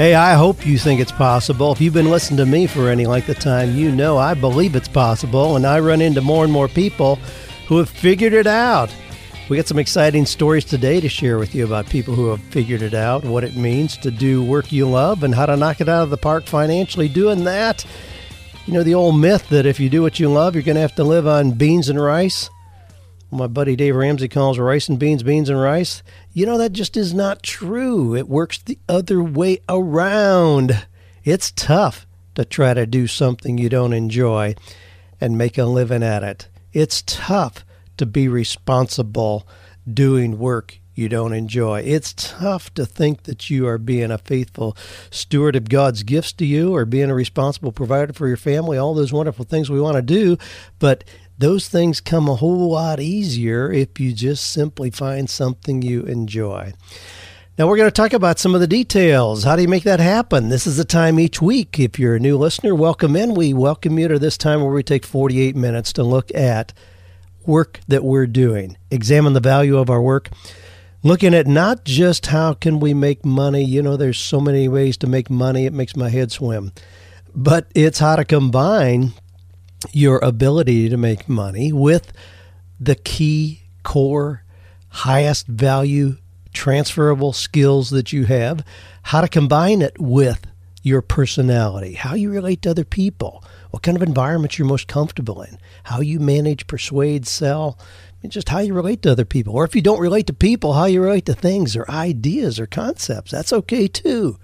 Hey, I hope you think it's possible. If you've been listening to me for any length of time, you know I believe it's possible, and I run into more and more people who have figured it out. We got some exciting stories today to share with you about people who have figured it out, what it means to do work you love, and how to knock it out of the park financially doing that. You know, the old myth that if you do what you love, you're going to have to live on beans and rice. My buddy Dave Ramsey calls rice and beans, beans and rice. You know, that just is not true. It works the other way around. It's tough to try to do something you don't enjoy and make a living at it. It's tough to be responsible doing work you don't enjoy. It's tough to think that you are being a faithful steward of God's gifts to you or being a responsible provider for your family, all those wonderful things we want to do. But those things come a whole lot easier if you just simply find something you enjoy. Now, we're going to talk about some of the details. How do you make that happen? This is the time each week. If you're a new listener, welcome in. We welcome you to this time where we take 48 minutes to look at work that we're doing, examine the value of our work, looking at not just how can we make money. You know, there's so many ways to make money, it makes my head swim. But it's how to combine your ability to make money with the key core highest value transferable skills that you have how to combine it with your personality how you relate to other people what kind of environment you're most comfortable in how you manage persuade sell just how you relate to other people. Or if you don't relate to people how you relate to things or ideas or concepts. That's okay too.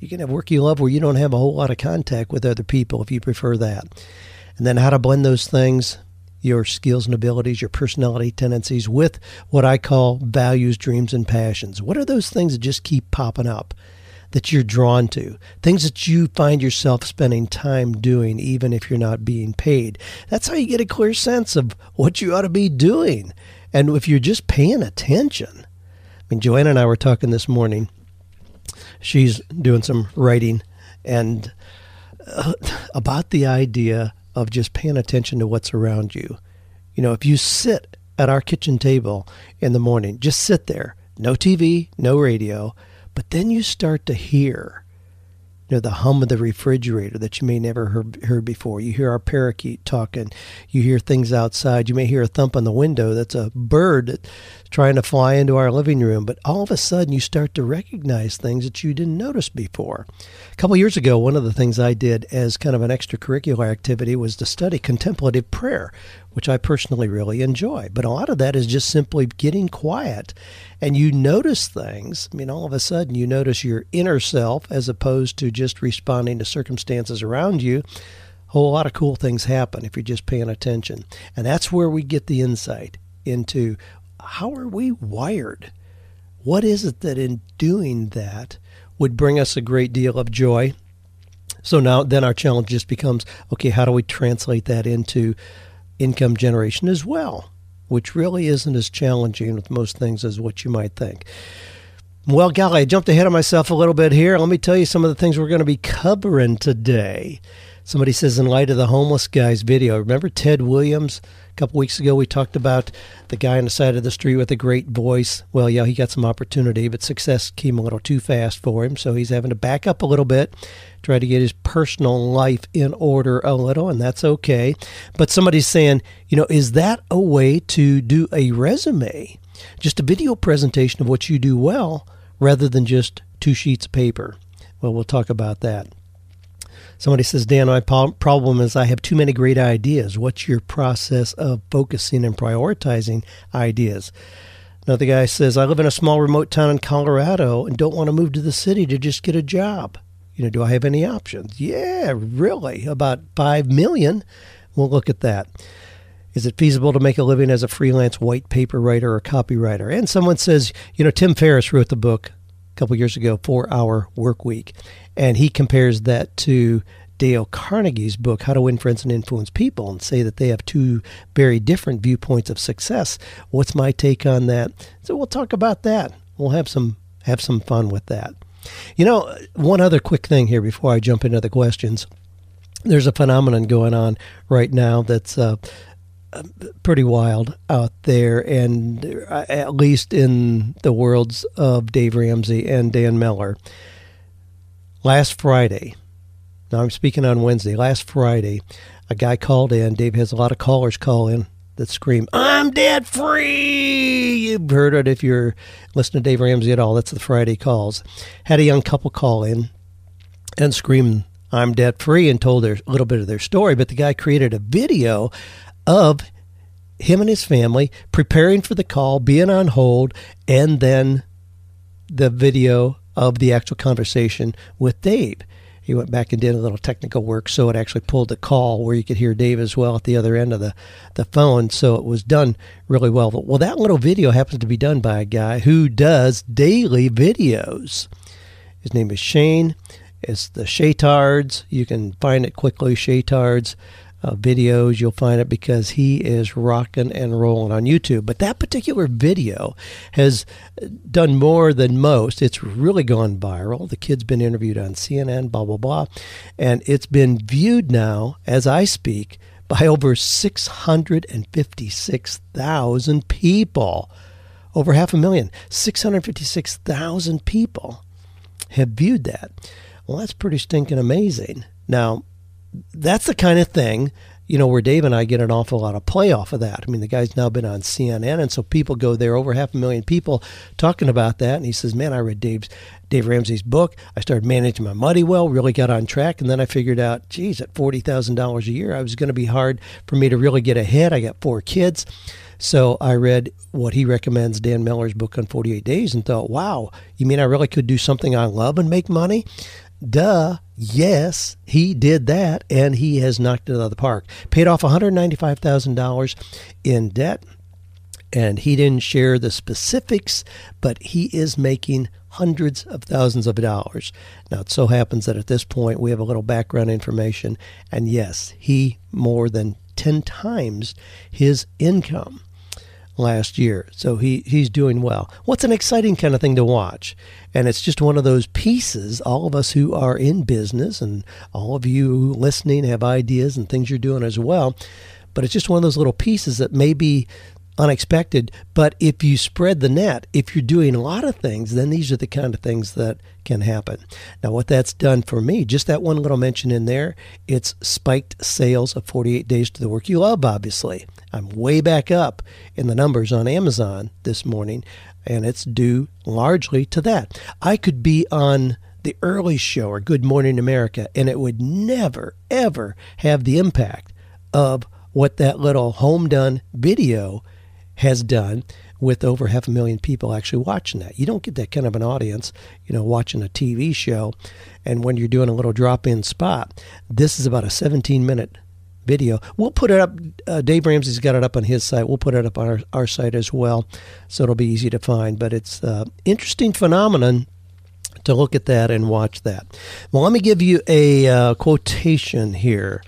You can have work you love where you don't have a whole lot of contact with other people if you prefer that and then how to blend those things your skills and abilities, your personality tendencies with what I call values, dreams, and passions. What are those things that just keep popping up that you're drawn to? Things that you find yourself spending time doing, even if you're not being paid. That's how you get a clear sense of what you ought to be doing. And if you're just paying attention. I mean, Joanna and I were talking this morning. She's doing some writing and uh, about the idea of just paying attention to what's around you. You know, if you sit at our kitchen table in the morning, just sit there, no TV, no radio, but then you start to hear you know, the hum of the refrigerator that you may never heard, heard before. You hear our parakeet talking. You hear things outside. You may hear a thump on the window. That's a bird trying to fly into our living room. But all of a sudden, you start to recognize things that you didn't notice before. A couple years ago, one of the things I did as kind of an extracurricular activity was to study contemplative prayer, which I personally really enjoy. But a lot of that is just simply getting quiet and you notice things. I mean, all of a sudden, you notice your inner self as opposed to just responding to circumstances around you. A whole lot of cool things happen if you're just paying attention. And that's where we get the insight into how are we wired? What is it that in doing that would bring us a great deal of joy? So now, then our challenge just becomes okay, how do we translate that into income generation as well, which really isn't as challenging with most things as what you might think. Well, golly, I jumped ahead of myself a little bit here. Let me tell you some of the things we're going to be covering today. Somebody says, in light of the homeless guy's video, remember Ted Williams? A couple weeks ago, we talked about the guy on the side of the street with a great voice. Well, yeah, he got some opportunity, but success came a little too fast for him, so he's having to back up a little bit, try to get his personal life in order a little, and that's okay. But somebody's saying, you know, is that a way to do a resume? Just a video presentation of what you do well rather than just two sheets of paper. Well, we'll talk about that. Somebody says, Dan, my problem is I have too many great ideas. What's your process of focusing and prioritizing ideas? Another guy says, I live in a small remote town in Colorado and don't want to move to the city to just get a job. You know, do I have any options? Yeah, really. About 5 million. We'll look at that. Is it feasible to make a living as a freelance white paper writer or copywriter? And someone says, you know, Tim Ferriss wrote the book couple years ago, Four Hour Work Week and he compares that to Dale Carnegie's book, How to Win Friends and Influence People, and say that they have two very different viewpoints of success. What's my take on that? So we'll talk about that. We'll have some have some fun with that. You know, one other quick thing here before I jump into the questions. There's a phenomenon going on right now that's uh, pretty wild out there, and uh, at least in the worlds of Dave Ramsey and Dan Miller. Last Friday, now I'm speaking on Wednesday, last Friday, a guy called in. Dave has a lot of callers call in that scream, I'm debt free. You've heard it if you're listening to Dave Ramsey at all. That's the Friday calls. Had a young couple call in and scream, I'm debt free, and told their, a little bit of their story. But the guy created a video of him and his family preparing for the call, being on hold, and then the video of the actual conversation with Dave. He went back and did a little technical work so it actually pulled the call where you could hear Dave as well at the other end of the, the phone. So it was done really well. Well, that little video happens to be done by a guy who does daily videos. His name is Shane. It's the Shaytards. You can find it quickly, Shaytards uh, videos. You'll find it because he is rocking and rolling on YouTube. But that particular video has done more than most. It's really gone viral. The kid's been interviewed on CNN, blah, blah, blah. And it's been viewed now, as I speak, by over 656,000 people. Over half a million. 656,000 people have viewed that. Well, that's pretty stinking amazing. Now, that's the kind of thing you know, where Dave and I get an awful lot of play off of that. I mean, the guy's now been on CNN, and so people go there, over half a million people talking about that. And he says, Man, I read Dave's Dave Ramsey's book. I started managing my money well, really got on track, and then I figured out, geez, at forty thousand dollars a year, I was going to be hard for me to really get ahead. I got four kids. So I read what he recommends, Dan Miller's book on 48 days, and thought, wow, you mean I really could do something I love and make money? Duh. Yes, he did that, and he has knocked it out of the park. Paid off $195,000 in debt, and he didn't share the specifics, but he is making hundreds of thousands of dollars. Now, it so happens that at this point we have a little background information, and yes, he more than 10 times his income last year. So he, he's doing well. What's an exciting kind of thing to watch? And it's just one of those pieces, all of us who are in business and all of you listening have ideas and things you're doing as well. But it's just one of those little pieces that maybe unexpected. But if you spread the net, if you're doing a lot of things, then these are the kind of things that can happen. Now, what that's done for me, just that one little mention in there, it's spiked sales of 48 Days to the Work You Love, obviously. I'm way back up in the numbers on Amazon this morning, and it's due largely to that. I could be on the early show or Good Morning America, and it would never, ever have the impact of what that little home done video has done with over half a million people actually watching that. You don't get that kind of an audience, you know, watching a TV show. And when you're doing a little drop in spot, this is about a 17 minute video. We'll put it up. Uh, Dave Ramsey's got it up on his site. We'll put it up on our, our site as well. So it'll be easy to find. But it's uh, interesting phenomenon to look at that and watch that. Well, let me give you a uh, quotation here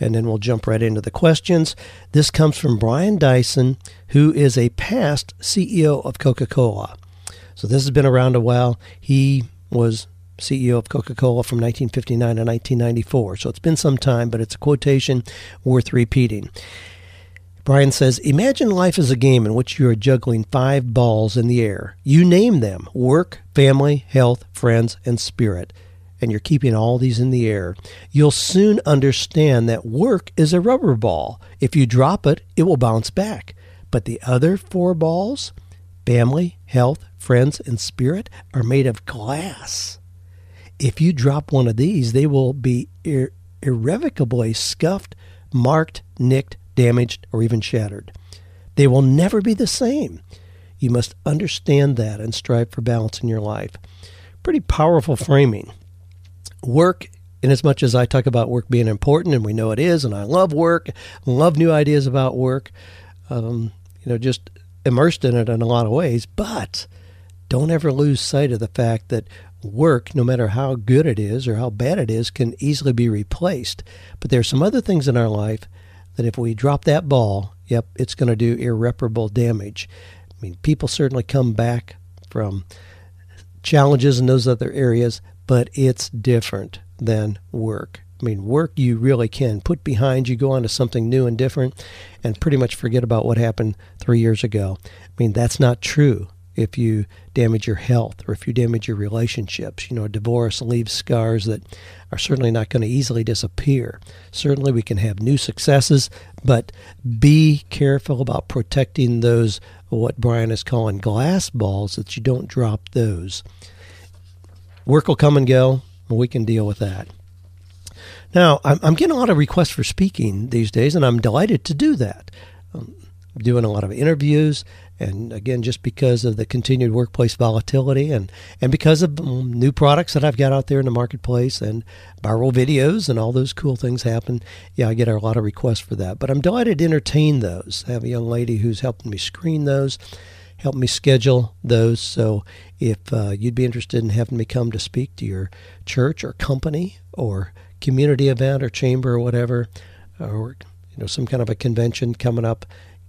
and then we'll jump right into the questions. This comes from Brian Dyson, who is a past CEO of Coca Cola. So this has been around a while. He was CEO of Coca Cola from 1959 to 1994. So it's been some time, but it's a quotation worth repeating. Brian says, Imagine life as a game in which you are juggling five balls in the air. You name them work, family, health, friends, and spirit and you're keeping all these in the air, you'll soon understand that work is a rubber ball. If you drop it, it will bounce back. But the other four balls, family, health, friends, and spirit, are made of glass. If you drop one of these, they will be ir- irrevocably scuffed, marked, nicked, damaged, or even shattered. They will never be the same. You must understand that and strive for balance in your life. Pretty powerful framing work in as much as I talk about work being important, and we know it is, and I love work, love new ideas about work, um, you know, just immersed in it in a lot of ways. But don't ever lose sight of the fact that work, no matter how good it is or how bad it is, can easily be replaced. But there are some other things in our life that if we drop that ball, yep, it's going to do irreparable damage. I mean, people certainly come back from challenges in those other areas, but it's different than work. I mean, work you really can put behind you, go on to something new and different, and pretty much forget about what happened three years ago. I mean, that's not true if you damage your health or if you damage your relationships. You know, divorce leaves scars that are certainly not going to easily disappear. Certainly, we can have new successes, but be careful about protecting those, what Brian is calling glass balls, that you don't drop those. Work will come and go, we can deal with that. Now, I'm, I'm getting a lot of requests for speaking these days, and I'm delighted to do that. Um, doing a lot of interviews, and again, just because of the continued workplace volatility and, and because of um, new products that I've got out there in the marketplace and viral videos and all those cool things happen, yeah, I get a lot of requests for that. But I'm delighted to entertain those. I have a young lady who's helping me screen those, help me schedule those. So if uh, you'd be interested in having me come to speak to your church or company or community event or chamber or whatever, or you know some kind of a convention coming up,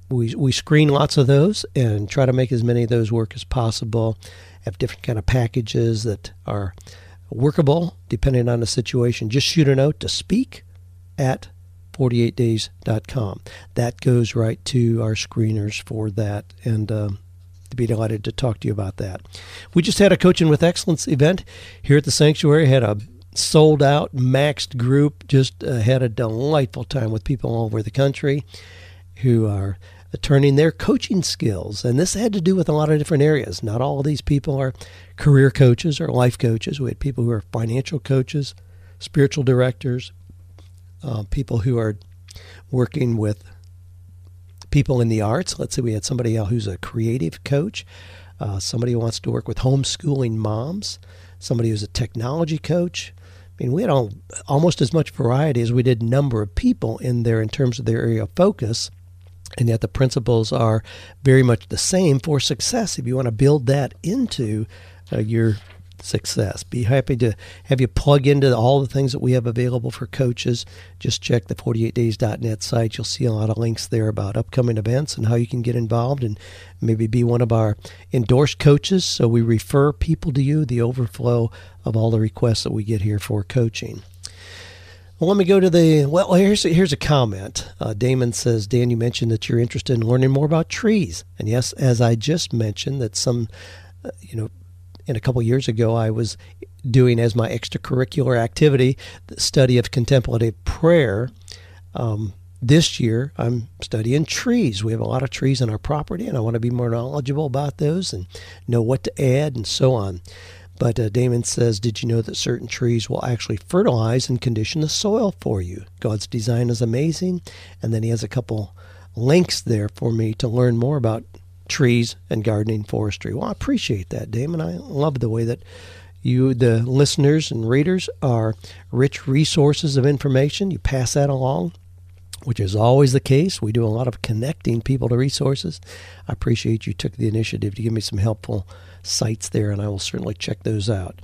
we, we screen lots of those and try to make as many of those work as possible. Have different kind of packages that are workable depending on the situation. Just shoot a note to speak at 48days.com. That goes right to our screeners for that, and uh, to be delighted to talk to you about that. We just had a Coaching with Excellence event here at the Sanctuary. Had a sold out, maxed group. Just uh, had a delightful time with people all over the country who are turning their coaching skills. And this had to do with a lot of different areas. Not all of these people are career coaches or life coaches. We had people who are financial coaches, spiritual directors, uh, people who are working with people in the arts. Let's say we had somebody who's a creative coach, uh, somebody who wants to work with homeschooling moms, somebody who's a technology coach. Mean, we had all, almost as much variety as we did number of people in there in terms of their area of focus. And yet the principles are very much the same for success if you want to build that into uh, your success. Be happy to have you plug into all the things that we have available for coaches. Just check the 48days.net site. You'll see a lot of links there about upcoming events and how you can get involved and maybe be one of our endorsed coaches. So we refer people to you the overflow of all the requests that we get here for coaching. Well, let me go to the. Well, here's a, here's a comment. Uh, Damon says, Dan, you mentioned that you're interested in learning more about trees, and yes, as I just mentioned, that some, uh, you know, in a couple years ago, I was doing as my extracurricular activity the study of contemplative prayer. Um, this year, I'm studying trees. We have a lot of trees on our property, and I want to be more knowledgeable about those and know what to add and so on. But uh, Damon says, Did you know that certain trees will actually fertilize and condition the soil for you? God's design is amazing. And then he has a couple links there for me to learn more about trees and gardening forestry. Well, I appreciate that, Damon. I love the way that you, the listeners and readers, are rich resources of information. You pass that along which is always the case. We do a lot of connecting people to resources. I appreciate you took the initiative to give me some helpful sites there, and I will certainly check those out.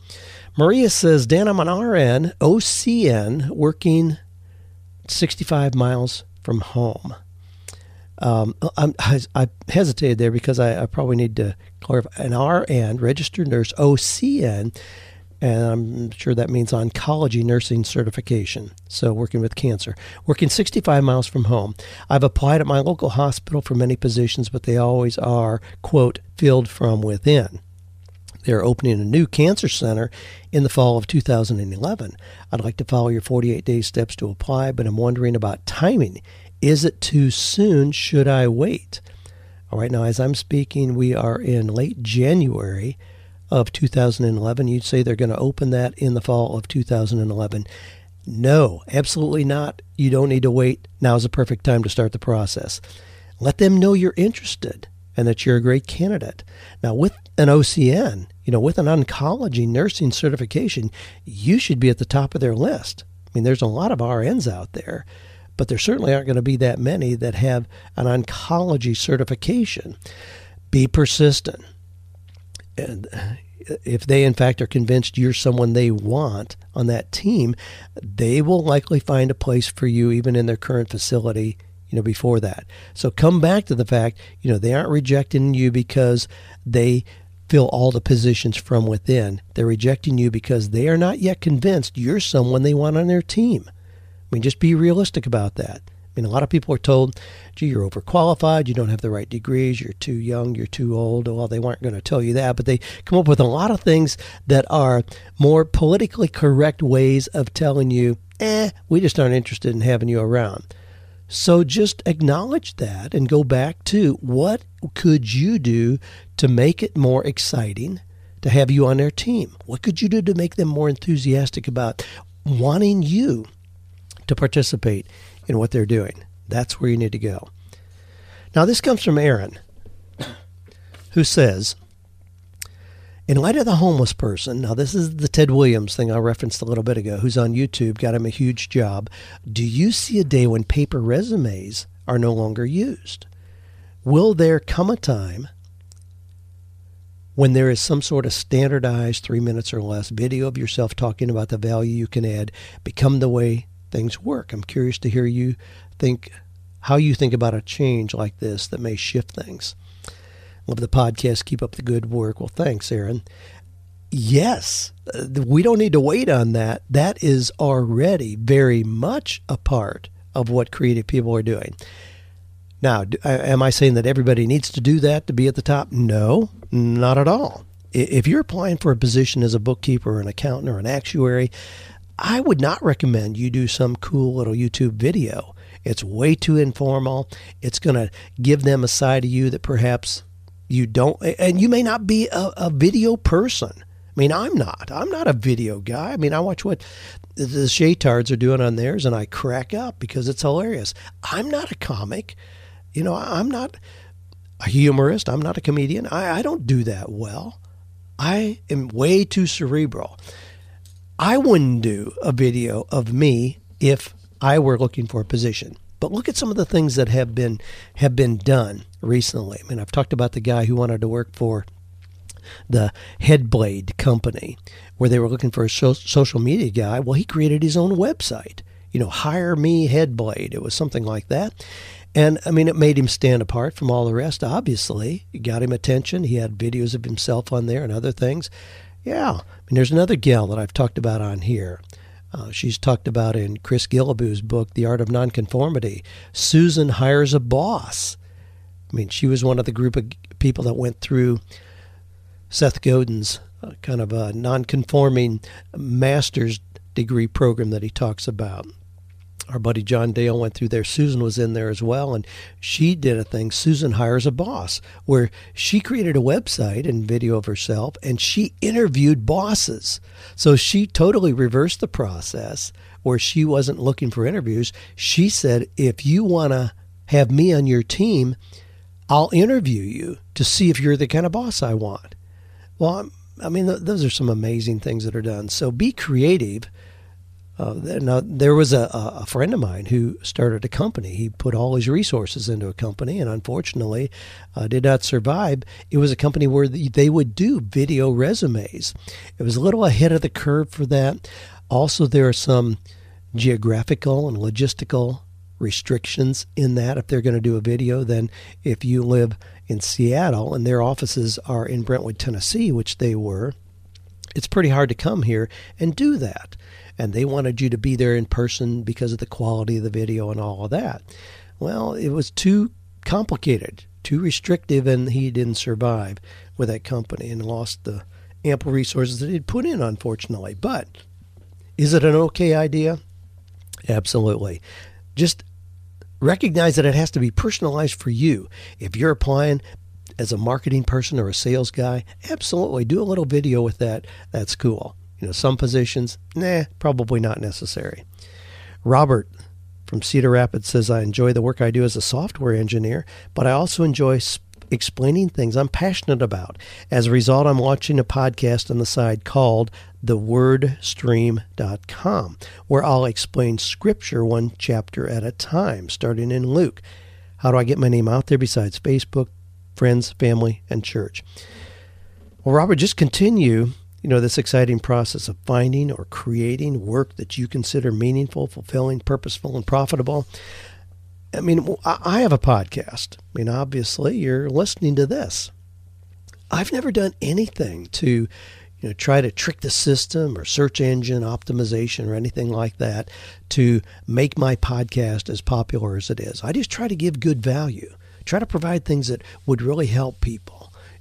Maria says, Dan, I'm an RN, OCN, working 65 miles from home. Um, i I, hesitated there because I, I, probably need to clarify. An RN, registered nurse, OCN, and I'm sure that means oncology nursing certification. So, working with cancer. Working 65 miles from home. I've applied at my local hospital for many positions, but they always are, quote, filled from within. They're opening a new cancer center in the fall of 2011. I'd like to follow your 48 day steps to apply, but I'm wondering about timing. Is it too soon? Should I wait? All right, now as I'm speaking, we are in late January of 2011. You'd say they're going to open that in the fall of 2011. No, absolutely not. You don't need to wait. Now is the perfect time to start the process. Let them know you're interested and that you're a great candidate. Now, with an OCN, you know, with an oncology nursing certification, you should be at the top of their list. I mean, there's a lot of RNs out there, but there certainly aren't going to be that many that have an oncology certification. Be persistent. And uh, if they in fact are convinced you're someone they want on that team, they will likely find a place for you even in their current facility, you know, before that. So come back to the fact, you know, they aren't rejecting you because they fill all the positions from within. They're rejecting you because they are not yet convinced you're someone they want on their team. I mean, just be realistic about that. I mean, a lot of people are told, gee, you're overqualified, you don't have the right degrees, you're too young, you're too old. Well, they weren't going to tell you that, but they come up with a lot of things that are more politically correct ways of telling you, eh, we just aren't interested in having you around. So just acknowledge that and go back to what could you do to make it more exciting to have you on their team? What could you do to make them more enthusiastic about wanting you to participate in what they're doing. That's where you need to go. Now, this comes from Aaron, who says, in light of the homeless person, now this is the Ted Williams thing I referenced a little bit ago, who's on YouTube, got him a huge job. Do you see a day when paper resumes are no longer used? Will there come a time when there is some sort of standardized three minutes or less video of yourself talking about the value you can add become the way things work. I'm curious to hear you think how you think about a change like this that may shift things. Love the podcast. Keep up the good work. Well, thanks, Aaron. Yes, uh, we don't need to wait on that. That is already very much a part of what creative people are doing. Now, am I saying that everybody needs to do that to be at the top? No, not at all. If you're applying for a position as a bookkeeper, or an accountant, or an actuary, I would not recommend you do some cool little YouTube video. It's way too informal. It's going to give them a side of you that perhaps you don't, and you may not be a, a, video person. I mean, I'm not. I'm not a video guy. I mean, I watch what the Shaytards are doing on theirs and I crack up because it's hilarious. I'm not a comic. You know, I'm not a humorist. I'm not a comedian. I, I don't do that well. I am way too cerebral. I wouldn't do a video of me if I were looking for a position. But look at some of the things that have been have been done recently. I mean, I've talked about the guy who wanted to work for the Headblade company, where they were looking for a social media guy. Well, he created his own website. You know, hire me Headblade. It was something like that. And I mean, it made him stand apart from all the rest, obviously. It got him attention. He had videos of himself on there and other things. Yeah. I mean, there's another gal that I've talked about on here. Uh, she's talked about in Chris Guillebeau's book, The Art of Nonconformity. Susan hires a boss. I mean, she was one of the group of people that went through Seth Godin's uh, kind of a nonconforming master's degree program that he talks about our buddy John Dale went through there. Susan was in there as well, and she did a thing. Susan hires a boss, where she created a website and video of herself, and she interviewed bosses. So she totally reversed the process, where she wasn't looking for interviews. She said, "If you want to have me on your team, I'll interview you to see if you're the kind of boss I want." Well, I mean, those are some amazing things that are done. So be creative uh, now, there was a, a friend of mine who started a company. He put all his resources into a company and unfortunately uh, did not survive. It was a company where they would do video resumes. It was a little ahead of the curve for that. Also, there are some geographical and logistical restrictions in that. If they're going to do a video, then if you live in Seattle and their offices are in Brentwood, Tennessee, which they were, it's pretty hard to come here and do that and they wanted you to be there in person because of the quality of the video and all of that. Well, it was too complicated, too restrictive, and he didn't survive with that company and lost the ample resources that he'd put in, unfortunately. But is it an okay idea? Absolutely. Just recognize that it has to be personalized for you. If you're applying as a marketing person or a sales guy, absolutely do a little video with that. That's cool. You know, some positions, nah, probably not necessary. Robert from Cedar Rapids says, I enjoy the work I do as a software engineer, but I also enjoy sp- explaining things I'm passionate about. As a result, I'm watching a podcast on the side called thewordstream.com, where I'll explain scripture one chapter at a time, starting in Luke. How do I get my name out there besides Facebook, friends, family, and church? Well, Robert, just continue, you know, this exciting process of finding or creating work that you consider meaningful, fulfilling, purposeful, and profitable. I mean, I have a podcast. I mean, obviously, you're listening to this. I've never done anything to you know, try to trick the system or search engine optimization or anything like that to make my podcast as popular as it is. I just try to give good value, try to provide things that would really help people.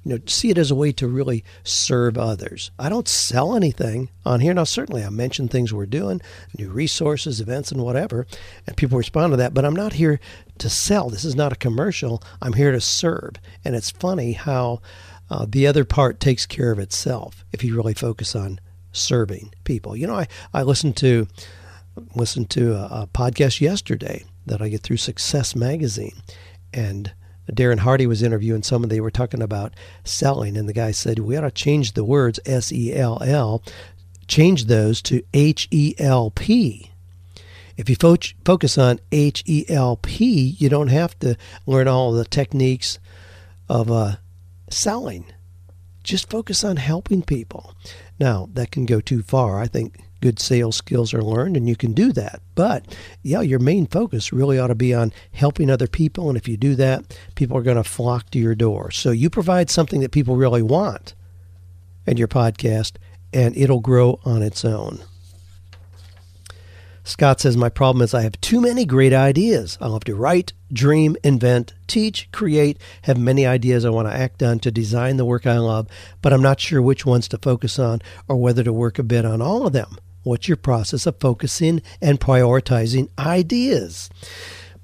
You know, see it as a way to really serve others. I don't sell anything on here. Now, certainly I mention things we're doing, new resources, events, and whatever, and people respond to that, but I'm not here to sell. This is not a commercial. I'm here to serve. And it's funny how uh, the other part takes care of itself if you really focus on serving people. You know, I, I listened to listened to a, a podcast yesterday that I get through Success Magazine, and Darren Hardy was interviewing someone. They were talking about selling, and the guy said we ought to change the words S E L L, change those to H E L P. If you fo- focus on H E L P, you don't have to learn all the techniques of uh, selling. Just focus on helping people. Now, that can go too far. I think good sales skills are learned and you can do that. But yeah, your main focus really ought to be on helping other people. And if you do that, people are going to flock to your door. So you provide something that people really want and your podcast and it'll grow on its own. Scott says, My problem is I have too many great ideas. I love to write, dream, invent, teach, create, have many ideas I want to act on to design the work I love, but I'm not sure which ones to focus on or whether to work a bit on all of them. What's your process of focusing and prioritizing ideas?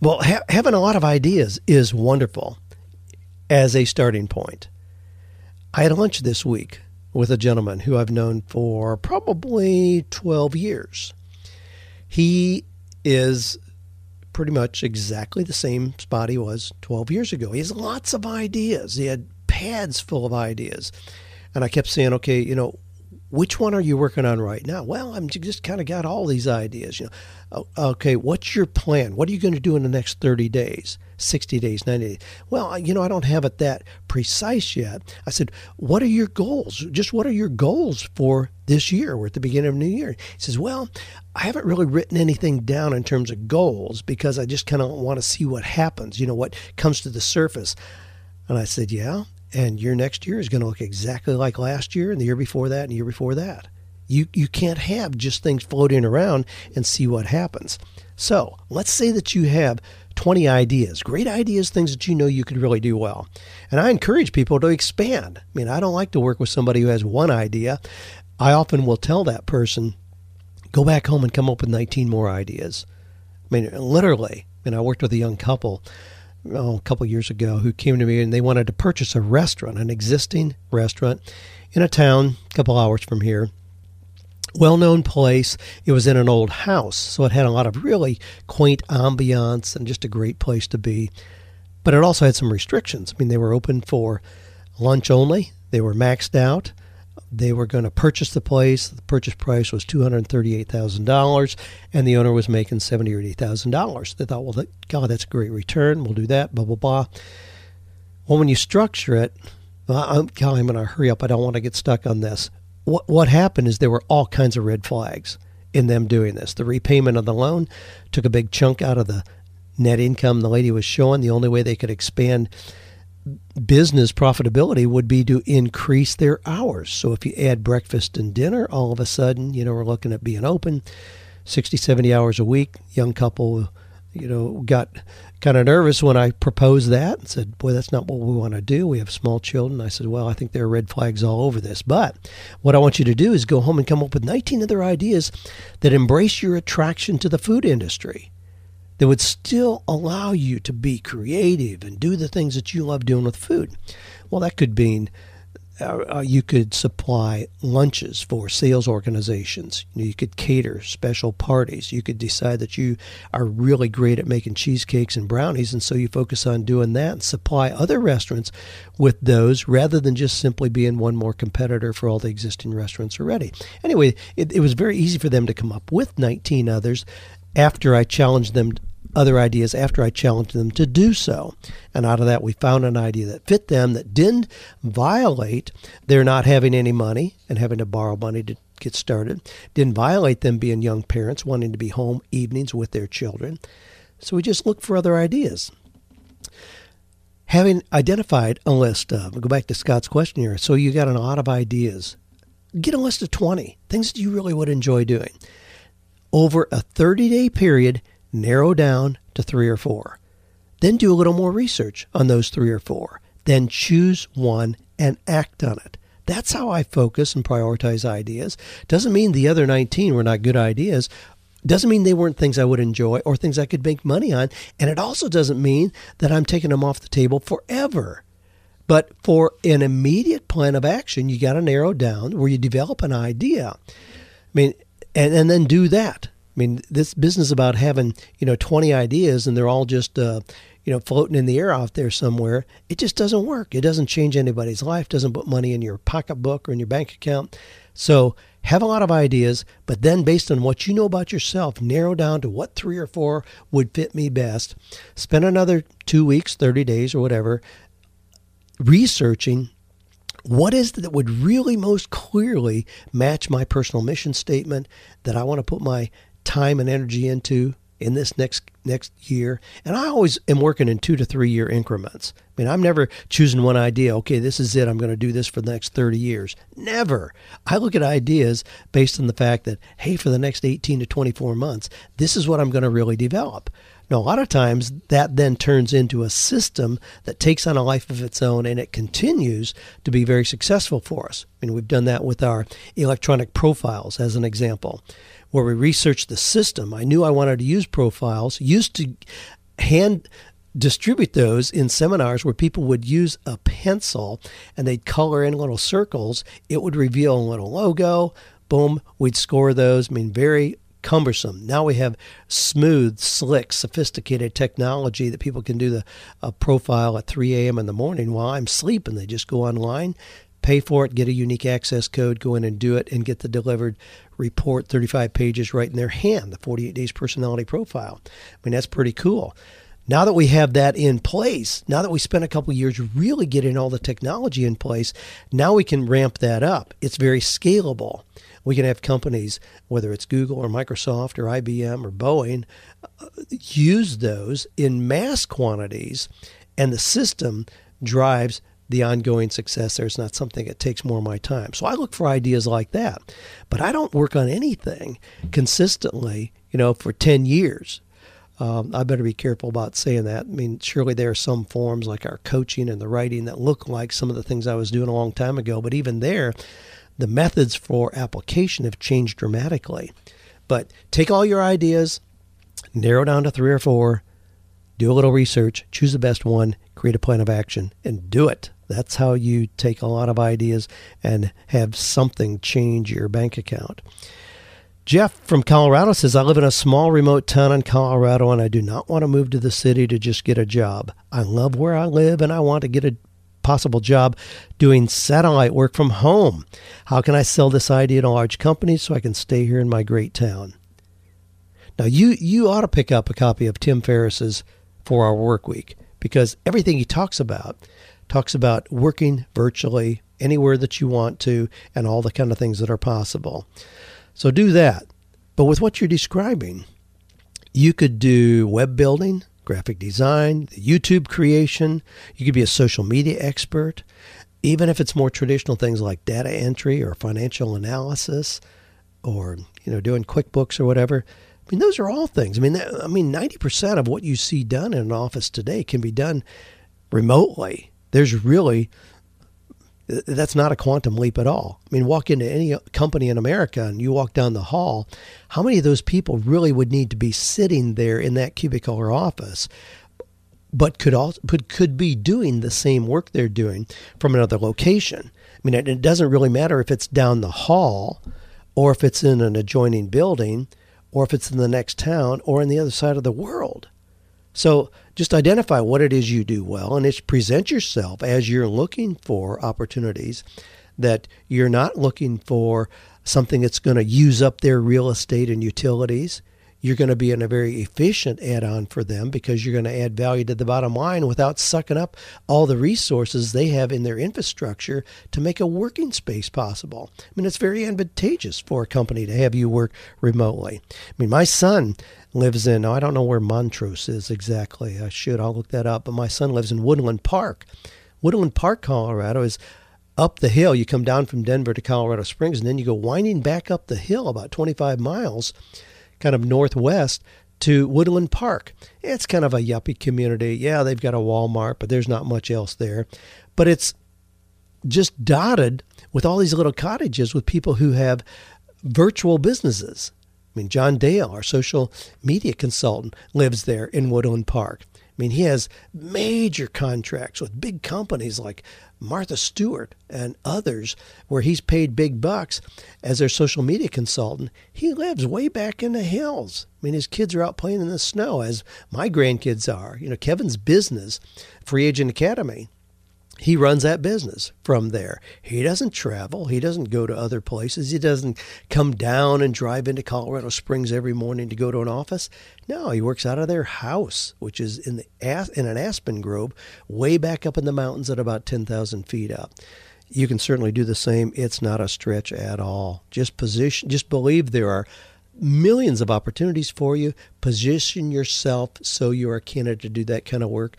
Well, ha- having a lot of ideas is wonderful as a starting point. I had lunch this week with a gentleman who I've known for probably 12 years. He is pretty much exactly the same spot he was 12 years ago. He has lots of ideas. He had pads full of ideas. And I kept saying, okay, you know, which one are you working on right now? Well, I'm just kind of got all these ideas. You know, oh, okay, what's your plan? What are you going to do in the next 30 days? 60 days, 90 days. Well, you know, I don't have it that precise yet. I said, What are your goals? Just what are your goals for this year? We're at the beginning of New Year. He says, Well, I haven't really written anything down in terms of goals because I just kind of want to see what happens, you know, what comes to the surface. And I said, Yeah. And your next year is going to look exactly like last year and the year before that and the year before that. You, you can't have just things floating around and see what happens. So let's say that you have 20 ideas, great ideas, things that you know you could really do well. And I encourage people to expand. I mean, I don't like to work with somebody who has one idea. I often will tell that person, go back home and come up with 19 more ideas. I mean, literally. I mean, I worked with a young couple oh, a couple years ago who came to me and they wanted to purchase a restaurant, an existing restaurant in a town a couple hours from here well known place. It was in an old house, so it had a lot of really quaint ambiance and just a great place to be. But it also had some restrictions. I mean, they were open for lunch only, they were maxed out. They were going to purchase the place. The purchase price was two hundred thirty-eight thousand dollars, and the owner was making seventy or eighty thousand dollars. They thought, well, God, that's a great return. We'll do that. Blah blah blah. Well, when you structure it, I'm, God, I'm going to hurry up. I don't want to get stuck on this what what happened is there were all kinds of red flags in them doing this. The repayment of the loan took a big chunk out of the net income the lady was showing. The only way they could expand business profitability would be to increase their hours. So if you add breakfast and dinner, all of a sudden, you know, we're looking at being open 60, 70 hours a week. Young couple, you know, got kind of nervous when I proposed that and said, Boy, that's not what we want to do. We have small children. I said, Well, I think there are red flags all over this. But what I want you to do is go home and come up with 19 other ideas that embrace your attraction to the food industry, that would still allow you to be creative and do the things that you love doing with food. Well, that could mean uh, uh, you could supply lunches for sales organizations. You, know, you could cater special parties. You could decide that you are really great at making cheesecakes and brownies, and so you focus on doing that and supply other restaurants with those rather than just simply being one more competitor for all the existing restaurants already. Anyway, it, it was very easy for them to come up with 19 others after I challenged them other ideas after I challenged them to do so. And out of that, we found an idea that fit them, that didn't violate their not having any money and having to borrow money to get started, didn't violate them being young parents wanting to be home evenings with their children. So we just looked for other ideas. Having identified a list of, go back to Scott's question here, so you got a lot of ideas. Get a list of 20 things that you really would enjoy doing. Over a 30 day period, narrow down to three or four. Then do a little more research on those three or four. Then choose one and act on it. That's how I focus and prioritize ideas. Doesn't mean the other 19 were not good ideas. Doesn't mean they weren't things I would enjoy or things I could make money on. And it also doesn't mean that I'm taking them off the table forever. But for an immediate plan of action, you got to narrow down where you develop an idea. I mean, and, and then do that. I mean, this business about having, you know, 20 ideas and they're all just, uh, you know, floating in the air out there somewhere, it just doesn't work. It doesn't change anybody's life, doesn't put money in your pocketbook or in your bank account. So have a lot of ideas, but then based on what you know about yourself, narrow down to what three or four would fit me best. Spend another two weeks, 30 days, or whatever, researching what is that would really most clearly match my personal mission statement that I want to put my time and energy into in this next next year. And I always am working in two to three year increments. I mean, I'm never choosing one idea. Okay, this is it. I'm going to do this for the next 30 years. Never. I look at ideas based on the fact that hey, for the next 18 to 24 months, this is what I'm going to really develop. Now, a lot of times that then turns into a system that takes on a life of its own and it continues to be very successful for us. I mean, we've done that with our electronic profiles as an example where we researched the system. I knew I wanted to use profiles, used to hand distribute those in seminars where people would use a pencil and they'd color in little circles. It would reveal a little logo. Boom, we'd score those. I mean, very cumbersome. Now we have smooth, slick, sophisticated technology that people can do the profile at 3 a.m. in the morning while I'm sleeping. They just go online, pay for it, get a unique access code, go in and do it, and get the delivered report 35 pages right in their hand, the 48 days personality profile. I mean, that's pretty cool. Now that we have that in place, now that we spent a couple years really getting all the technology in place, now we can ramp that up. It's very scalable. We can have companies, whether it's Google or Microsoft or IBM or Boeing, uh, use those in mass quantities, and the system drives the ongoing success there. It's not something that takes more of my time. So I look for ideas like that. But I don't work on anything consistently, you know, for 10 years. Um, I better be careful about saying that. I mean, surely there are some forms like our coaching and the writing that look like some of the things I was doing a long time ago. But even there, the methods for application have changed dramatically. But take all your ideas, narrow down to three or four, do a little research, choose the best one, create a plan of action, and do it. That's how you take a lot of ideas and have something change your bank account. Jeff from Colorado says, I live in a small remote town in Colorado and I do not want to move to the city to just get a job. I love where I live and I want to get a possible job doing satellite work from home. How can I sell this idea to large companies so I can stay here in my great town? Now, you, you ought to pick up a copy of Tim Ferriss's Four Hour Work Week because everything he talks about talks about working virtually anywhere that you want to and all the kind of things that are possible. So do that. But with what you're describing, you could do web building, graphic design, YouTube creation. You could be a social media expert, even if it's more traditional things like data entry or financial analysis or you know doing QuickBooks or whatever. I mean, those are all things. I mean, I mean, ninety percent of what you see done in an office today can be done remotely. There's really that's not a quantum leap at all. I mean, walk into any company in America and you walk down the hall, how many of those people really would need to be sitting there in that cubicle or office, but could also could, could be doing the same work they're doing from another location? I mean, it, it doesn't really matter if it's down the hall or if it's in an adjoining building or if it's in the next town or in the other side of the world. So just identify what it is you do well and it's present yourself as you're looking for opportunities that you're not looking for something that's going to use up their real estate and utilities. You're going to be in a very efficient add on for them because you're going to add value to the bottom line without sucking up all the resources they have in their infrastructure to make a working space possible. I mean, it's very advantageous for a company to have you work remotely. I mean, my son lives in, I don't know where Montrose is exactly. I should, I'll look that up. But my son lives in Woodland Park. Woodland Park, Colorado is up the hill. You come down from Denver to Colorado Springs, and then you go winding back up the hill about 25 miles kind of northwest to Woodland Park. It's kind of a yuppie community. Yeah, they've got a Walmart, but there's not much else there. But it's just dotted with all these little cottages with people who have virtual businesses. I mean, John Dale, our social media consultant, lives there in Woodland Park. I mean, he has major contracts with big companies like Martha Stewart and others where he's paid big bucks as their social media consultant. He lives way back in the hills. I mean, his kids are out playing in the snow, as my grandkids are. You know, Kevin's business, Free Agent Academy, he runs that business from there. He doesn't travel. He doesn't go to other places. He doesn't come down and drive into Colorado Springs every morning to go to an office. No, he works out of their house, which is in the in an aspen grove, way back up in the mountains at about ten thousand feet up. You can certainly do the same. It's not a stretch at all. Just position. Just believe there are millions of opportunities for you. Position yourself so you are candidate to do that kind of work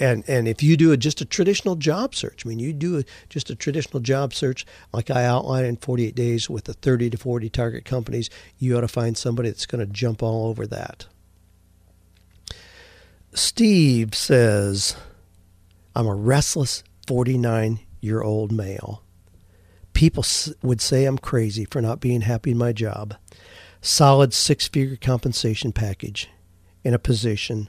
and and if you do a, just a traditional job search, I mean, you do a, just a traditional job search like I outlined in 48 days with the 30 to 40 target companies, you ought to find somebody that's going to jump all over that. Steve says, "I'm a restless 49 year old male. People would say I'm crazy for not being happy in my job. Solid six figure compensation package in a position."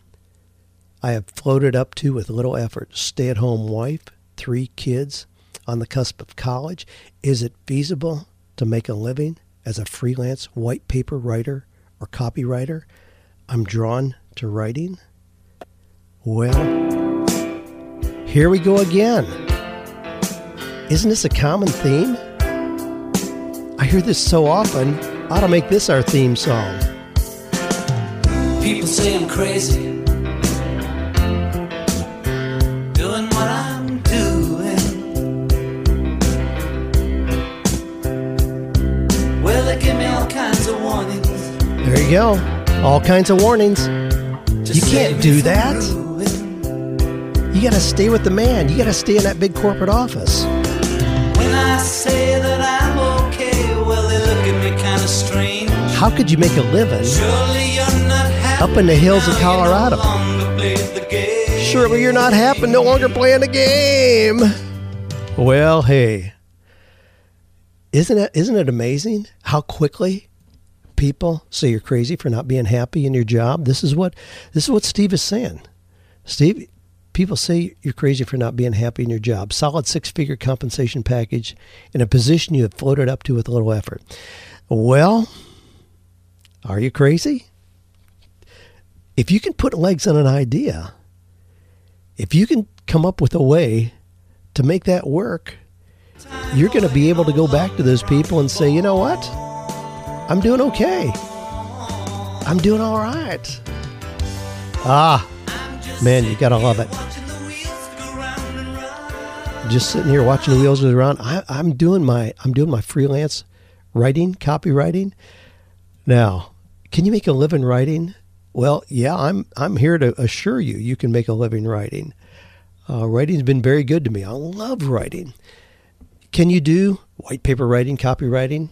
I have floated up to with little effort. Stay at home wife, three kids, on the cusp of college. Is it feasible to make a living as a freelance white paper writer or copywriter? I'm drawn to writing. Well, here we go again. Isn't this a common theme? I hear this so often, I ought to make this our theme song. People say I'm crazy. Go. All kinds of warnings. You can't do that. You got to stay with the man. You got to stay in that big corporate office. When I say that I'm okay, well, they look at me kind of strange. How could you make a living up in the hills of Colorado? Surely you're not happy, no longer playing the game. Well, hey, isn't it isn't it amazing how quickly people say you're crazy for not being happy in your job. This is what this is what Steve is saying. Steve, people say you're crazy for not being happy in your job. Solid six-figure compensation package in a position you have floated up to with a little effort. Well, are you crazy? If you can put legs on an idea, if you can come up with a way to make that work, you're going to be able to go back to those people and say, you know what? I'm doing okay. I'm doing all right. Ah, man, you gotta love it. Just sitting here watching the wheels go around. I, I'm doing my I'm doing my freelance writing, copywriting. Now, can you make a living writing? Well, yeah, I'm I'm here to assure you you can make a living writing. Uh, writing's been very good to me. I love writing. Can you do white paper writing, copywriting?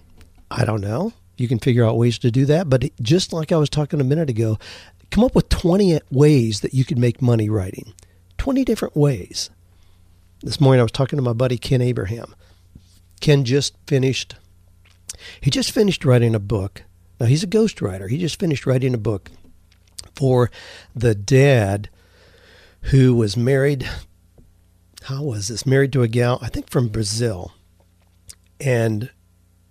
I don't know you can figure out ways to do that. But just like I was talking a minute ago, come up with 20 ways that you could make money writing. 20 different ways. This morning I was talking to my buddy Ken Abraham. Ken just finished he just finished writing a book. Now he's a ghostwriter. He just finished writing a book for the dad who was married how was this? Married to a gal, I think from Brazil. And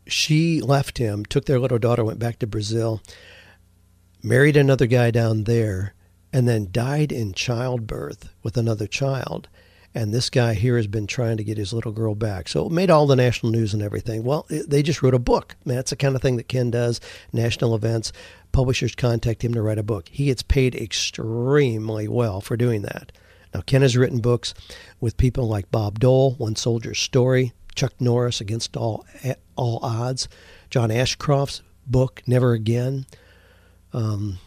she left him, took their little daughter, went back to Brazil, married another guy down there, and then died in childbirth with another child. And this guy here has been trying to get his little girl back. So it made all the national news and everything. Well, they just wrote a book. Man, that's the kind of thing that Ken does. National events, publishers contact him to write a book. He gets paid extremely well for doing that. Now, Ken has written books with people like Bob Dole, One Soldier's Story, Chuck Norris, Against All All Odds, John Ashcroft's book, Never Again, um,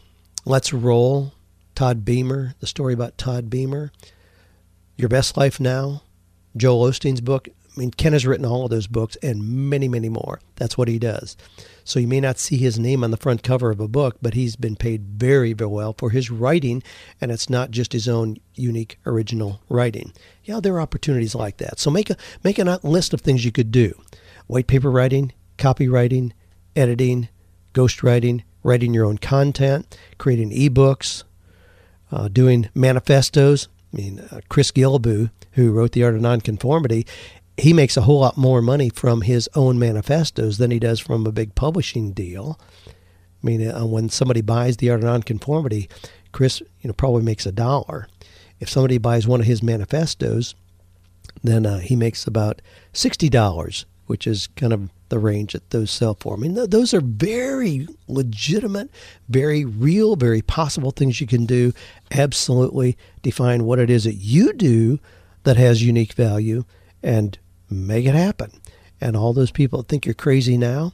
Let's Roll, Todd Beamer, the story about Todd Beamer, Your Best Life Now, Joel Osteen's book. I mean, Ken has written all of those books and many, many more. That's what he does. So you may not see his name on the front cover of a book, but he's been paid very, very well for his writing, and it's not just his own unique original writing. Yeah, there are opportunities like that. So make a make a list of things you could do: white paper writing, copywriting, editing, ghostwriting, writing your own content, creating ebooks, uh, doing manifestos. I mean, uh, Chris Guillebeau, who wrote The Art of Nonconformity, he makes a whole lot more money from his own manifestos than he does from a big publishing deal. I mean, uh, when somebody buys The Art of Nonconformity, Chris, you know, probably makes a dollar. If somebody buys one of his manifestos, then uh, he makes about sixty dollars, which is kind of the range that those sell for. I mean, th- those are very legitimate, very real, very possible things you can do. Absolutely define what it is that you do that has unique value and make it happen. And all those people that think you're crazy now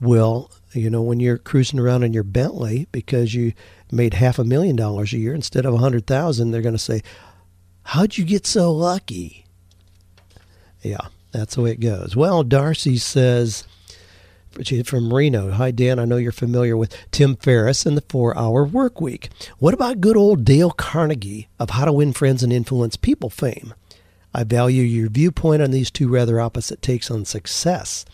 will, you know, when you're cruising around in your Bentley because you made half a million dollars a year instead of a hundred thousand, they're going to say, "How'd you get so lucky?" Yeah, that's the way it goes. Well, Darcy says from Reno. Hi, Dan. I know you're familiar with Tim Ferriss and the Four Hour Work Week. What about good old Dale Carnegie of How to Win Friends and Influence People fame? I value your viewpoint on these two rather opposite takes on success.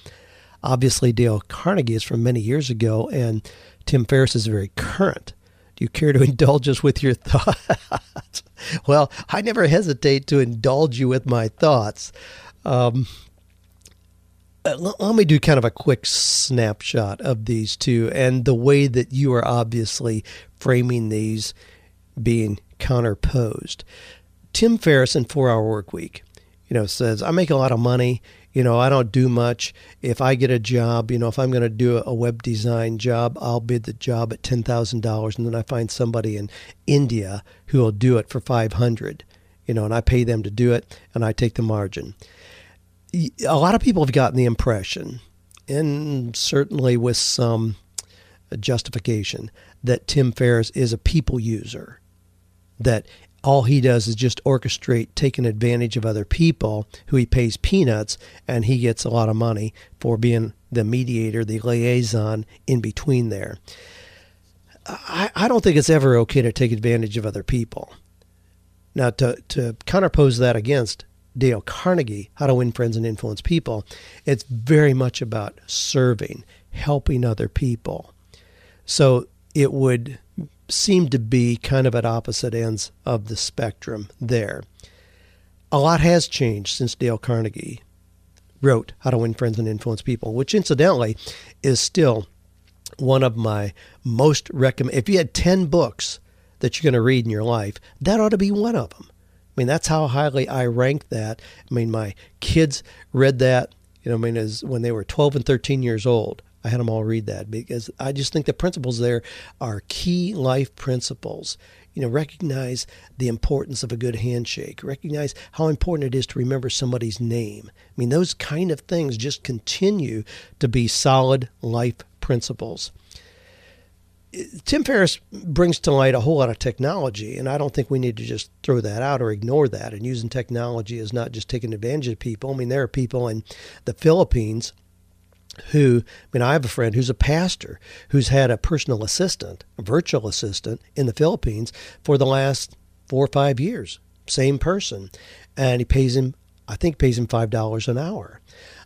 Obviously, Dale Carnegie is from many years ago, and Tim Ferriss is very current. Do you care to indulge us with your thoughts? well, I never hesitate to indulge you with my thoughts. Um, uh, let me do kind of a quick snapshot of these two and the way that you are obviously framing these being counterposed. Tim Ferriss in Four Hour Work Week, you know, says I make a lot of money. You know, I don't do much. If I get a job, you know, if I'm going to do a web design job, I'll bid the job at ten thousand dollars, and then I find somebody in India who will do it for five hundred. You know, and I pay them to do it, and I take the margin. A lot of people have gotten the impression, and certainly with some justification, that Tim Ferriss is a people user. That all he does is just orchestrate taking advantage of other people who he pays peanuts and he gets a lot of money for being the mediator, the liaison in between there. I, I don't think it's ever okay to take advantage of other people. Now, to, to counterpose that against Dale Carnegie, How to Win Friends and Influence People, it's very much about serving, helping other people. So it would seem to be kind of at opposite ends of the spectrum there. A lot has changed since Dale Carnegie wrote How to Win Friends and Influence People, which incidentally is still one of my most recommend. If you had 10 books that you're going to read in your life, that ought to be one of them. I mean, that's how highly I rank that. I mean, my kids read that, you know, I mean, as when they were 12 and 13 years old. I had them all read that because I just think the principles there are key life principles. You know, recognize the importance of a good handshake, recognize how important it is to remember somebody's name. I mean, those kind of things just continue to be solid life principles. Tim Ferriss brings to light a whole lot of technology, and I don't think we need to just throw that out or ignore that. And using technology is not just taking advantage of people. I mean, there are people in the Philippines who, I mean, I have a friend who's a pastor who's had a personal assistant, a virtual assistant in the Philippines for the last four or five years. Same person. And he pays him, I think, pays him $5 an hour.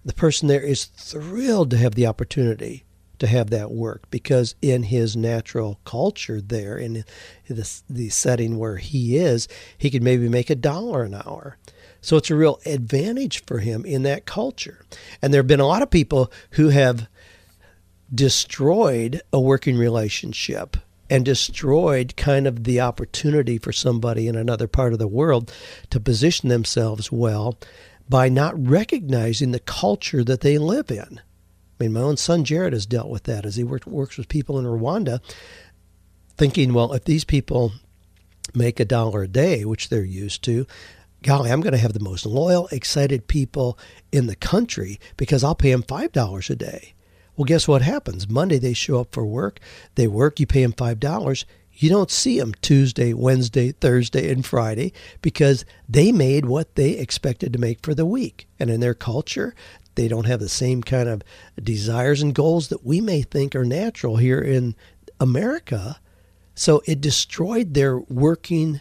The person there is thrilled to have the opportunity to have that work because in his natural culture there, in the, the setting where he is, he could maybe make a dollar an hour. So it's a real advantage for him in that culture. And there have been a lot of people who have destroyed a working relationship and destroyed kind of the opportunity for somebody in another part of the world to position themselves well by not recognizing the culture that they live in. I mean, my own son Jared has dealt with that as he work, works with people in Rwanda, thinking, well, if these people make a dollar a day, which they're used to, golly, I'm going to have the most loyal, excited people in the country because I'll pay them $5 a day. Well, guess what happens? Monday they show up for work, they work, you pay them $5. You don't see them Tuesday, Wednesday, Thursday, and Friday because they made what they expected to make for the week. And in their culture, they don't have the same kind of desires and goals that we may think are natural here in America. So it destroyed their working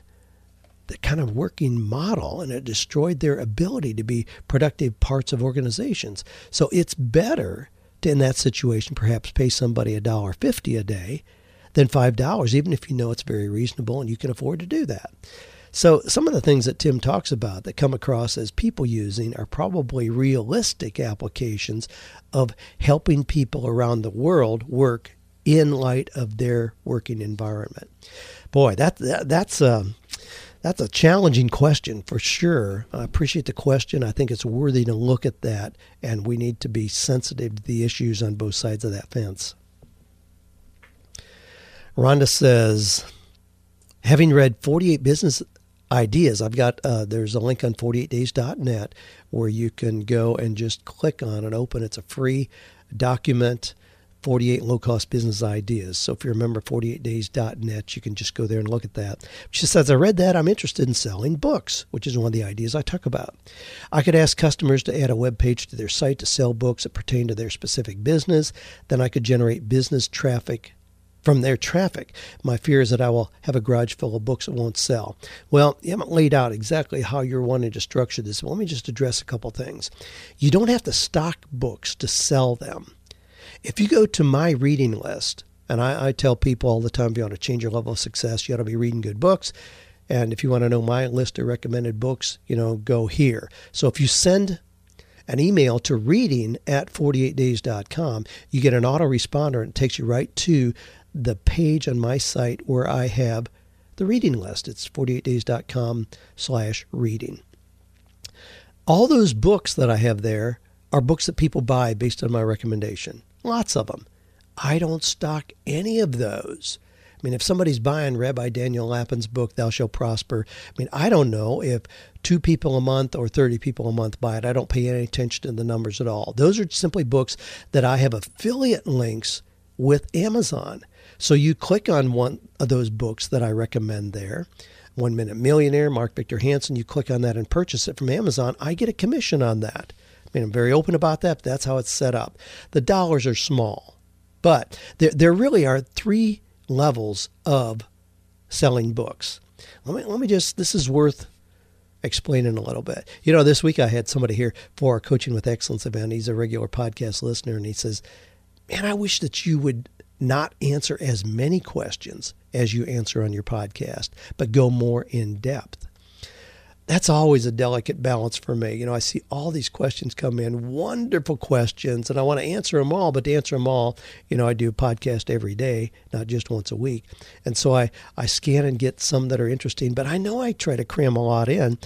the kind of working model and it destroyed their ability to be productive parts of organizations. So it's better to, in that situation, perhaps pay somebody a dollar fifty a day than five dollars, even if you know it's very reasonable and you can afford to do that. So some of the things that Tim talks about that come across as people using are probably realistic applications of helping people around the world work in light of their working environment. Boy, that, that that's um, that's a challenging question for sure. I appreciate the question. I think it's worthy to look at that, and we need to be sensitive to the issues on both sides of that fence. Rhonda says, having read 48 business ideas, I've got uh, there's a link on 48days.net where you can go and just click on and open. It's a free document 48 low cost business ideas. So if you're a remember 48days.net, you can just go there and look at that. She says, I read that. I'm interested in selling books, which is one of the ideas I talk about. I could ask customers to add a web page to their site to sell books that pertain to their specific business. Then I could generate business traffic from their traffic. My fear is that I will have a garage full of books that won't sell. Well, you haven't laid out exactly how you're wanting to structure this. Let me just address a couple things. You don't have to stock books to sell them. If you go to my reading list, and I, I, tell people all the time if you want to change your level of success, you ought to be reading good books. And if you want to know my list of recommended books, you know, go here. So if you send an email to reading at 48days.com, you get an autoresponder and it takes you right to the page on my site where I have the reading list. It's 48days.com slash reading. All those books that I have there are books that people buy based on my recommendation. Lots of them. I don't stock any of those. I mean, if somebody's buying Rabbi Daniel Lapin's book, Thou Shalt Prosper, I mean, I don't know if two people a month or 30 people a month buy it. I don't pay any attention to the numbers at all. Those are simply books that I have affiliate links with Amazon. So you click on one of those books that I recommend there. One Minute Millionaire, Mark Victor Hansen, you click on that and purchase it from Amazon. I get a commission on that mean, I'm very open about that. but that's how it's set up. The dollars are small, but there, there really are three levels of selling books. Let me, let me just, this is worth explaining a little bit. You know, this week I had somebody here for our Coaching with Excellence event. He's a regular podcast listener, and he says, Man, I wish that you would not answer as many questions as you answer on your podcast, but go more in depth that's always a delicate balance for me. You know, I see all these questions come in, wonderful questions, and I want to answer them all. But to answer them all, you know, I do a podcast every day, not just once a week. And so I, I scan and get some that are interesting, but I know I try to cram a lot in.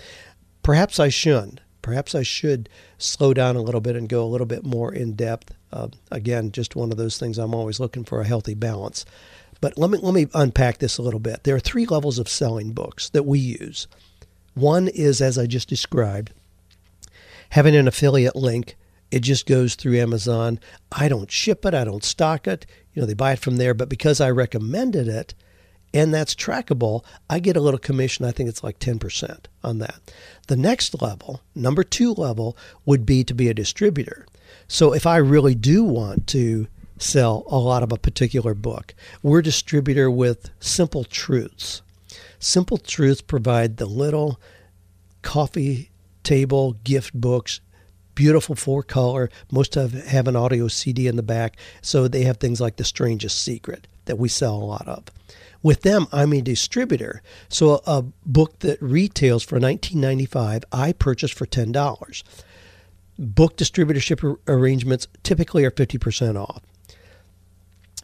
Perhaps I shouldn't. Perhaps I should slow down a little bit and go a little bit more in depth. Uh, again, just one of those things I'm always looking for a healthy balance. But let me let me unpack this a little bit. There are three levels of selling books that we use. One is, as I just described, having an affiliate link. It just goes through Amazon. I don't ship it, I don't stock it. You know, they buy it from there, but because I recommended it, and that's trackable, I get a little commission. I think it's like 10% on that. The next level, number two level, would be to be a distributor. So if I really do want to sell a lot of a particular book, we're distributor with Simple Truths. Simple Truths provide the little coffee table gift books, beautiful four color. Most of have an audio CD in the back, so they have things like The Strangest Secret that we sell a lot of. With them, I'm a distributor. So a book that retails for $19.95, I purchase for $10. Book distributorship arrangements typically are 50% off.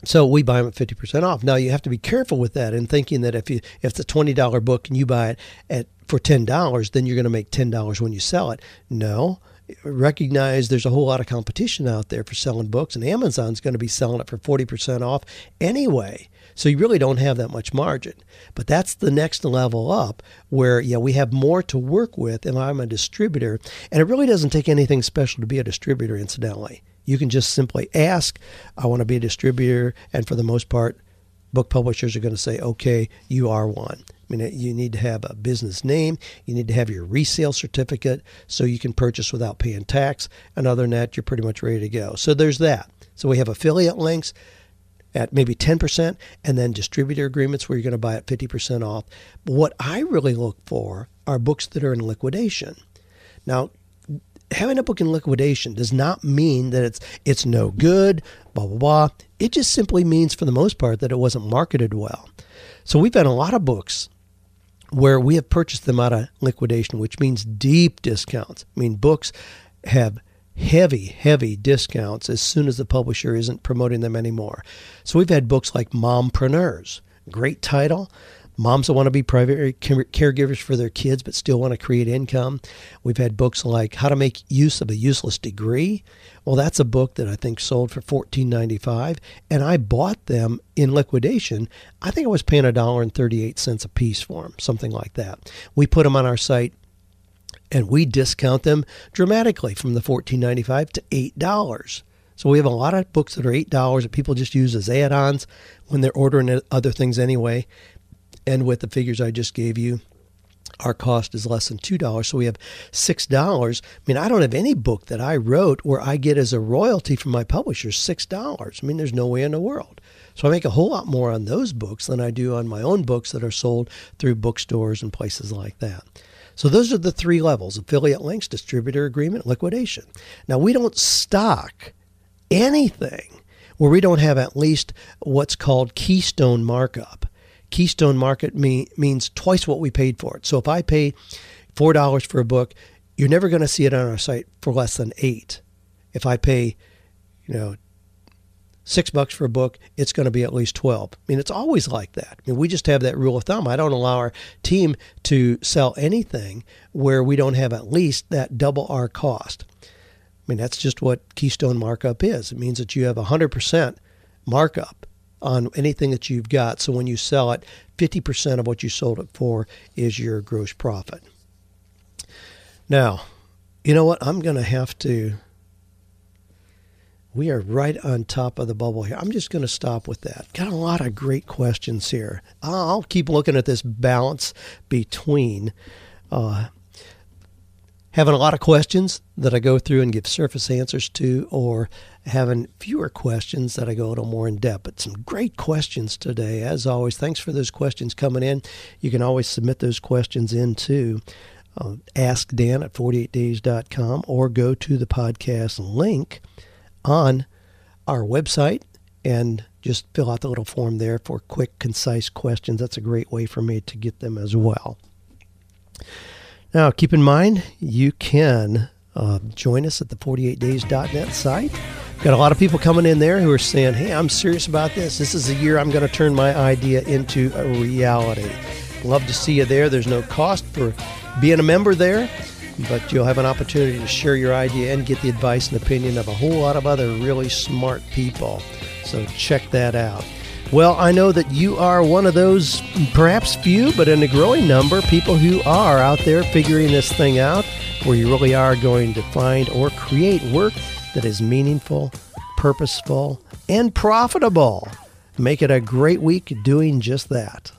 So we buy them at 50% off. Now you have to be careful with that and thinking that if you if it's a $20 book and you buy it at for $10, then you're going to make $10 when you sell it. No. Recognize there's a whole lot of competition out there for selling books and Amazon's going to be selling it for 40% off anyway. So you really don't have that much margin. But that's the next level up where yeah, we have more to work with and I'm a distributor and it really doesn't take anything special to be a distributor incidentally. You can just simply ask, I want to be a distributor. And for the most part, book publishers are going to say, okay, you are one. I mean, you need to have a business name. You need to have your resale certificate so you can purchase without paying tax. And other than that, you're pretty much ready to go. So there's that. So we have affiliate links at maybe 10% and then distributor agreements where you're going to buy at 50% off. But what I really look for are books that are in liquidation. Now, having a book in liquidation does not mean that it's it's no good, blah blah blah. It just simply means for the most part that it wasn't marketed well. So we've had a lot of books where we have purchased them out of liquidation, which means deep discounts. I mean books have heavy, heavy discounts as soon as the publisher isn't promoting them anymore. So we've had books like Mompreneurs, great title, moms that want to be private uh, caregivers for their kids but still want to create income. We've had books like How to Make Use of a Useless Degree. Well, that's a book that I think sold for $14.95, and I bought them in liquidation. I think I was paying a dollar and 38 cents a piece for them, something like that. We put them on our site and we discount them dramatically from the $14.95 to $8. So we have a lot of books that are $8 that people just use as add-ons when they're ordering other things anyway. And with the figures I just gave you, our cost is less than $2. So we have $6. I mean, I don't have any book that I wrote where I get as a royalty from my publisher $6. I mean, there's no way in the world. So I make a whole lot more on those books than I do on my own books that are sold through bookstores and places like that. So those are the three levels affiliate links, distributor agreement, liquidation. Now, we don't stock anything where we don't have at least what's called keystone markup. Keystone market me, means twice what we paid for it. So if I pay four dollars for a book, you're never going to see it on our site for less than eight. If I pay, you know, six bucks for a book, it's going to be at least 12. I mean, it's always like that. I mean, we just have that rule of thumb. I don't allow our team to sell anything where we don't have at least that double our cost. I mean, that's just what Keystone markup is. It means that you have 100% markup on anything that you've got. So when you sell it, 50% of what you sold it for is your gross profit. Now, you know what? I'm going to have to. We are right on top of the bubble here. I'm just going to stop with that. Got a lot of great questions here. I'll keep looking at this balance between uh, having a lot of questions that I go through and give surface answers to, or having fewer questions that I go a little more in depth. But some great questions today, as always. Thanks for those questions coming in. You can always submit those questions in into uh, askdan at 48days.com or go to the podcast link on our website and just fill out the little form there for quick, concise questions. That's a great way for me to get them as well. Now, keep in mind, you can uh, join us at the 48days.net site. Got a lot of people coming in there who are saying, hey, I'm serious about this. This is the year I'm going to turn my idea into a reality. Love to see you there. There's no cost for being a member there, but you'll have an opportunity to share your idea and get the advice and opinion of a whole lot of other really smart people. So check that out. Well, I know that you are one of those, perhaps few, but in a growing number, people who are out there figuring this thing out, where you really are going to find or create work that is meaningful, purposeful, and profitable. Make it a great week doing just that.